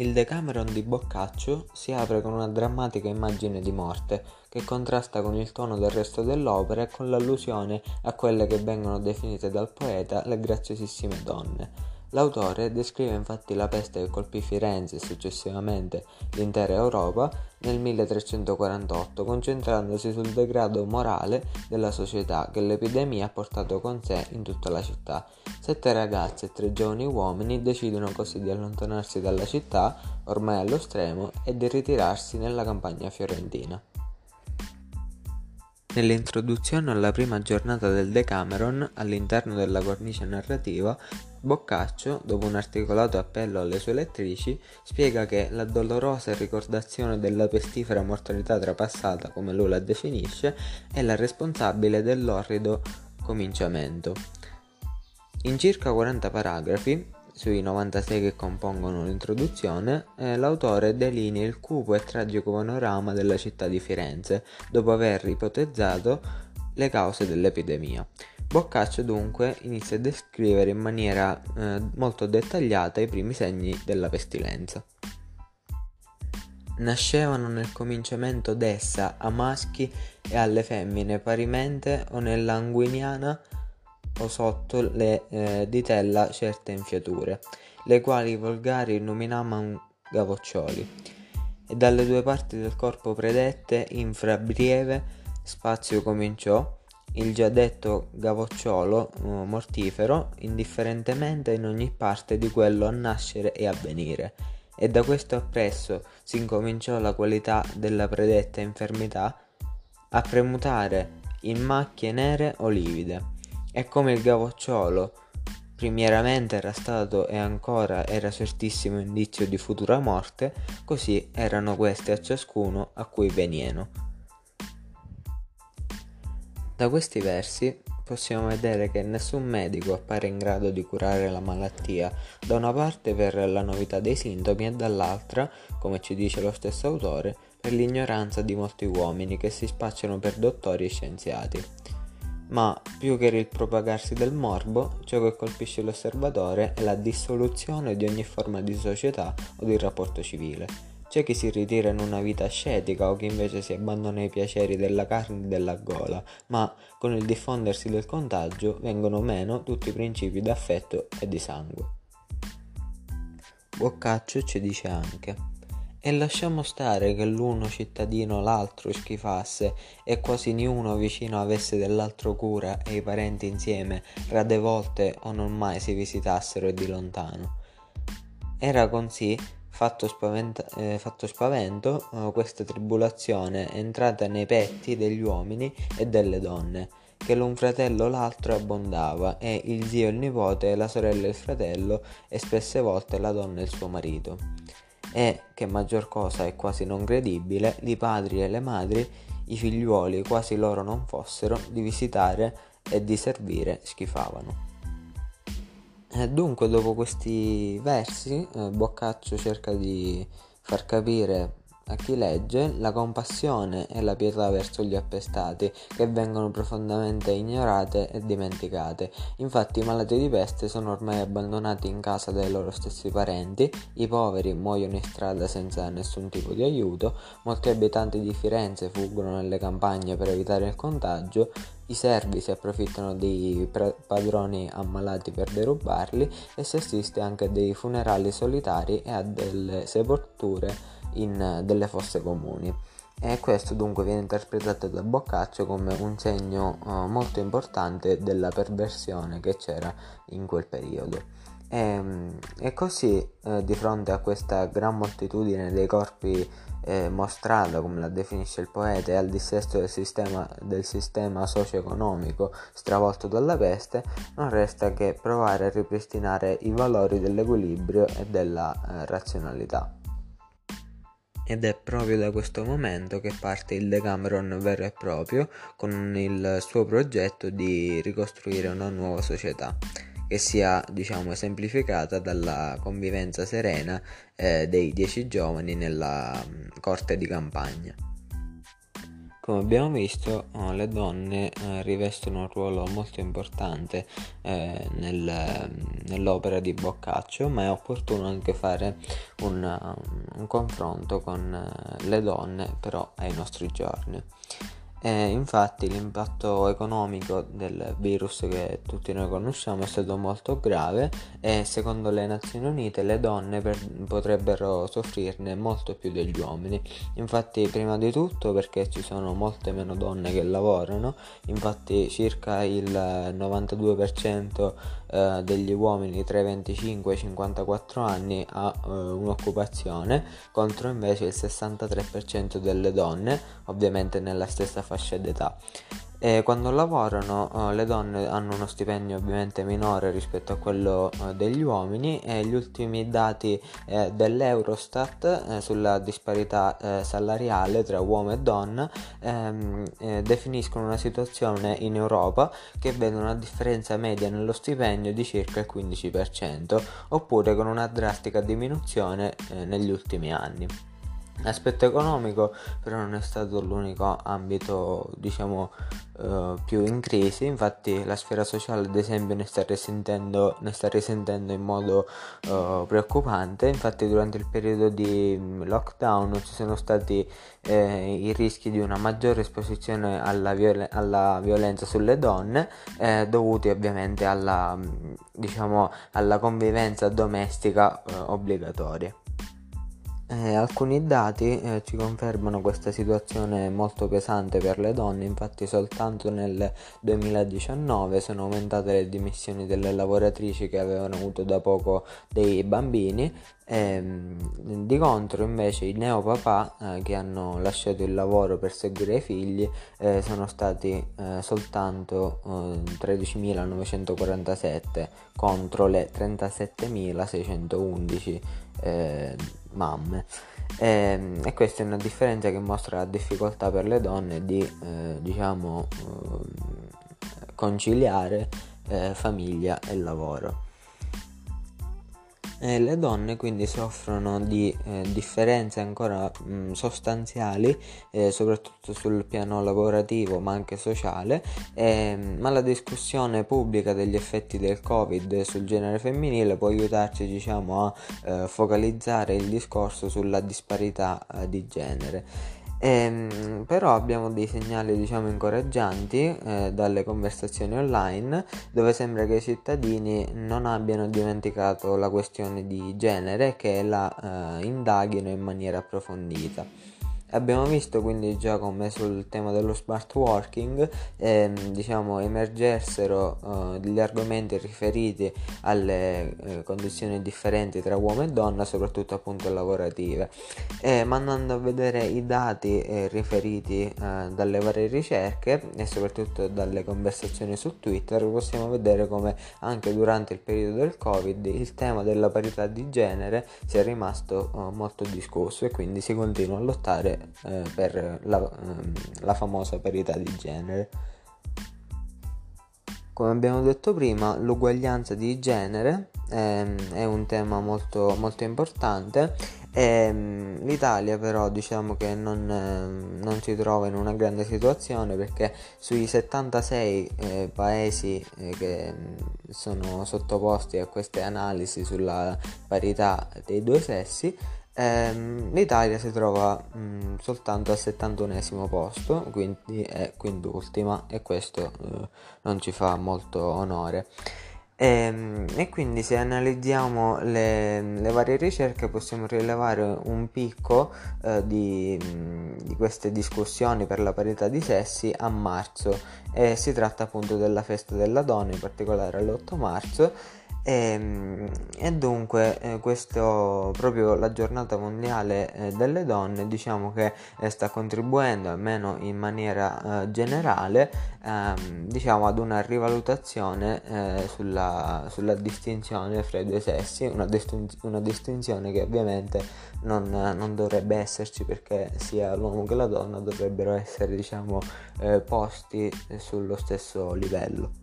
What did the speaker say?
Il Decameron di Boccaccio si apre con una drammatica immagine di morte che contrasta con il tono del resto dell'opera e con l'allusione a quelle che vengono definite dal poeta le graziosissime donne. L'autore descrive infatti la peste che colpì Firenze e successivamente l'intera Europa nel 1348, concentrandosi sul degrado morale della società che l'epidemia ha portato con sé in tutta la città. Sette ragazze e tre giovani uomini decidono così di allontanarsi dalla città, ormai allo stremo, e di ritirarsi nella campagna fiorentina. Nell'introduzione alla prima giornata del Decameron, all'interno della cornice narrativa, Boccaccio, dopo un articolato appello alle sue lettrici, spiega che la dolorosa ricordazione della pestifera mortalità trapassata, come lui la definisce, è la responsabile dell'orrido cominciamento. In circa 40 paragrafi, sui 96 che compongono l'introduzione, eh, l'autore delinea il cupo e tragico panorama della città di Firenze, dopo aver ipotezzato le cause dell'epidemia. Boccaccio dunque inizia a descrivere in maniera eh, molto dettagliata i primi segni della pestilenza. Nascevano nel cominciamento d'essa a maschi e alle femmine parimente o nell'anguiniana o sotto le eh, ditella certe infiature, le quali i volgari nominavano gavoccioli, e dalle due parti del corpo predette infra breve spazio cominciò. Il già detto gavocciolo uh, mortifero indifferentemente in ogni parte di quello a nascere e a venire, e da questo appresso si incominciò la qualità della predetta infermità a premutare in macchie nere o livide, e come il gavocciolo primieramente era stato e ancora era certissimo indizio di futura morte, così erano queste a ciascuno a cui venieno. Da questi versi possiamo vedere che nessun medico appare in grado di curare la malattia, da una parte per la novità dei sintomi e dall'altra, come ci dice lo stesso autore, per l'ignoranza di molti uomini che si spacciano per dottori e scienziati. Ma più che il propagarsi del morbo, ciò che colpisce l'osservatore è la dissoluzione di ogni forma di società o di rapporto civile c'è chi si ritira in una vita ascetica o chi invece si abbandona ai piaceri della carne e della gola, ma con il diffondersi del contagio vengono meno tutti i principi d'affetto e di sangue. Boccaccio ci dice anche e lasciamo stare che l'uno cittadino l'altro schifasse e quasi niuno vicino avesse dell'altro cura e i parenti insieme rade volte o non mai si visitassero di lontano. Era così Fatto, spaventa- eh, fatto spavento, eh, questa tribolazione entrata nei petti degli uomini e delle donne, che l'un fratello l'altro abbondava, e il zio e il nipote, la sorella e il fratello, e spesse volte la donna e il suo marito. E, che maggior cosa è quasi non credibile, i padri e le madri, i figliuoli, quasi loro non fossero, di visitare e di servire schifavano. Eh, dunque, dopo questi versi, eh, Boccaccio cerca di far capire a chi legge la compassione e la pietà verso gli appestati che vengono profondamente ignorate e dimenticate. Infatti i malati di peste sono ormai abbandonati in casa dai loro stessi parenti, i poveri muoiono in strada senza nessun tipo di aiuto, molti abitanti di Firenze fuggono nelle campagne per evitare il contagio, i servi si approfittano dei padroni ammalati per derubarli e si assiste anche a dei funerali solitari e a delle sepolture in delle fosse comuni. E questo dunque viene interpretato da Boccaccio come un segno uh, molto importante della perversione che c'era in quel periodo. E, e così, eh, di fronte a questa gran moltitudine dei corpi eh, mostrata, come la definisce il poeta, e al dissesto del sistema, del sistema socio-economico stravolto dalla peste, non resta che provare a ripristinare i valori dell'equilibrio e della eh, razionalità. Ed è proprio da questo momento che parte il Decameron vero e proprio con il suo progetto di ricostruire una nuova società che sia diciamo esemplificata dalla convivenza serena eh, dei dieci giovani nella mh, corte di campagna. Come abbiamo visto, eh, le donne eh, rivestono un ruolo molto importante eh, nel, nell'opera di Boccaccio, ma è opportuno anche fare un, un confronto con le donne però ai nostri giorni. E infatti l'impatto economico del virus che tutti noi conosciamo è stato molto grave e secondo le Nazioni Unite le donne per, potrebbero soffrirne molto più degli uomini. Infatti prima di tutto perché ci sono molte meno donne che lavorano, infatti circa il 92% eh, degli uomini tra i 25 e i 54 anni ha eh, un'occupazione contro invece il 63% delle donne, ovviamente nella stessa fascia d'età. E quando lavorano eh, le donne hanno uno stipendio ovviamente minore rispetto a quello eh, degli uomini e gli ultimi dati eh, dell'Eurostat eh, sulla disparità eh, salariale tra uomo e donna ehm, eh, definiscono una situazione in Europa che vede una differenza media nello stipendio di circa il 15% oppure con una drastica diminuzione negli ultimi anni. L'aspetto economico però non è stato l'unico ambito diciamo uh, più in crisi, infatti la sfera sociale ad esempio ne sta risentendo, ne sta risentendo in modo uh, preoccupante, infatti durante il periodo di mm, lockdown ci sono stati eh, i rischi di una maggiore esposizione alla, viol- alla violenza sulle donne eh, dovuti ovviamente alla, mm, diciamo, alla convivenza domestica eh, obbligatoria. Eh, alcuni dati eh, ci confermano questa situazione molto pesante per le donne, infatti soltanto nel 2019 sono aumentate le dimissioni delle lavoratrici che avevano avuto da poco dei bambini, ehm, di contro invece i neopapà eh, che hanno lasciato il lavoro per seguire i figli eh, sono stati eh, soltanto 13.947 eh, contro le 37.611 mamme. E, ehm, e, questa è una differenza che mostra la difficoltà per le donne di eh, diciamo eh, conciliare eh, famiglia e lavoro. Eh, le donne quindi soffrono di eh, differenze ancora mh, mm, sostanziali, eh, soprattutto sul piano lavorativo ma anche sociale, ehm, ma la discussione pubblica degli effetti del Covid sul genere femminile può aiutarci diciamo, a eh, focalizzare il discorso sulla disparità eh, di genere. Ehm, però abbiamo dei segnali diciamo incoraggianti eh, dalle conversazioni online dove sembra che i cittadini non abbiano dimenticato la questione di genere che la eh, indaghino in maniera approfondita. Abbiamo visto quindi già come sul tema dello smart working ehm, diciamo, emergessero eh, degli argomenti riferiti alle eh, condizioni differenti tra uomo e donna, soprattutto appunto lavorative. E, ma andando a vedere i dati eh, riferiti eh, dalle varie ricerche e soprattutto dalle conversazioni su Twitter, possiamo vedere come anche durante il periodo del Covid il tema della parità di genere sia rimasto eh, molto discusso e quindi si continua a lottare eh, per la, ehm, la famosa parità di genere. Come abbiamo detto prima, l'uguaglianza di genere ehm, è un tema molto, molto importante e ehm, l'Italia però diciamo che non, eh, non, si trova in una grande situazione perché sui 76 eh, paesi eh, che mm, sono sottoposti a queste analisi sulla parità dei due sessi ehm, l'Italia si trova mh, mm, soltanto al 71 posto, quindi è quind'ultima e questo eh, non ci fa molto onore. E, ehm, e, quindi se analizziamo le, le, varie ricerche possiamo rilevare un picco eh, di, di, queste discussioni per la parità di sessi a marzo e si tratta appunto della festa della donna in particolare l'8 marzo e, ehm, e dunque eh, questo proprio la giornata mondiale eh, delle donne diciamo che eh, sta contribuendo almeno in maniera eh, generale ehm, diciamo ad una rivalutazione eh, sulla, sulla, distinzione fra i due sessi una, distin- una distinzione che ovviamente non, non, dovrebbe esserci perché sia l'uomo che la donna dovrebbero essere diciamo eh, posti sullo stesso livello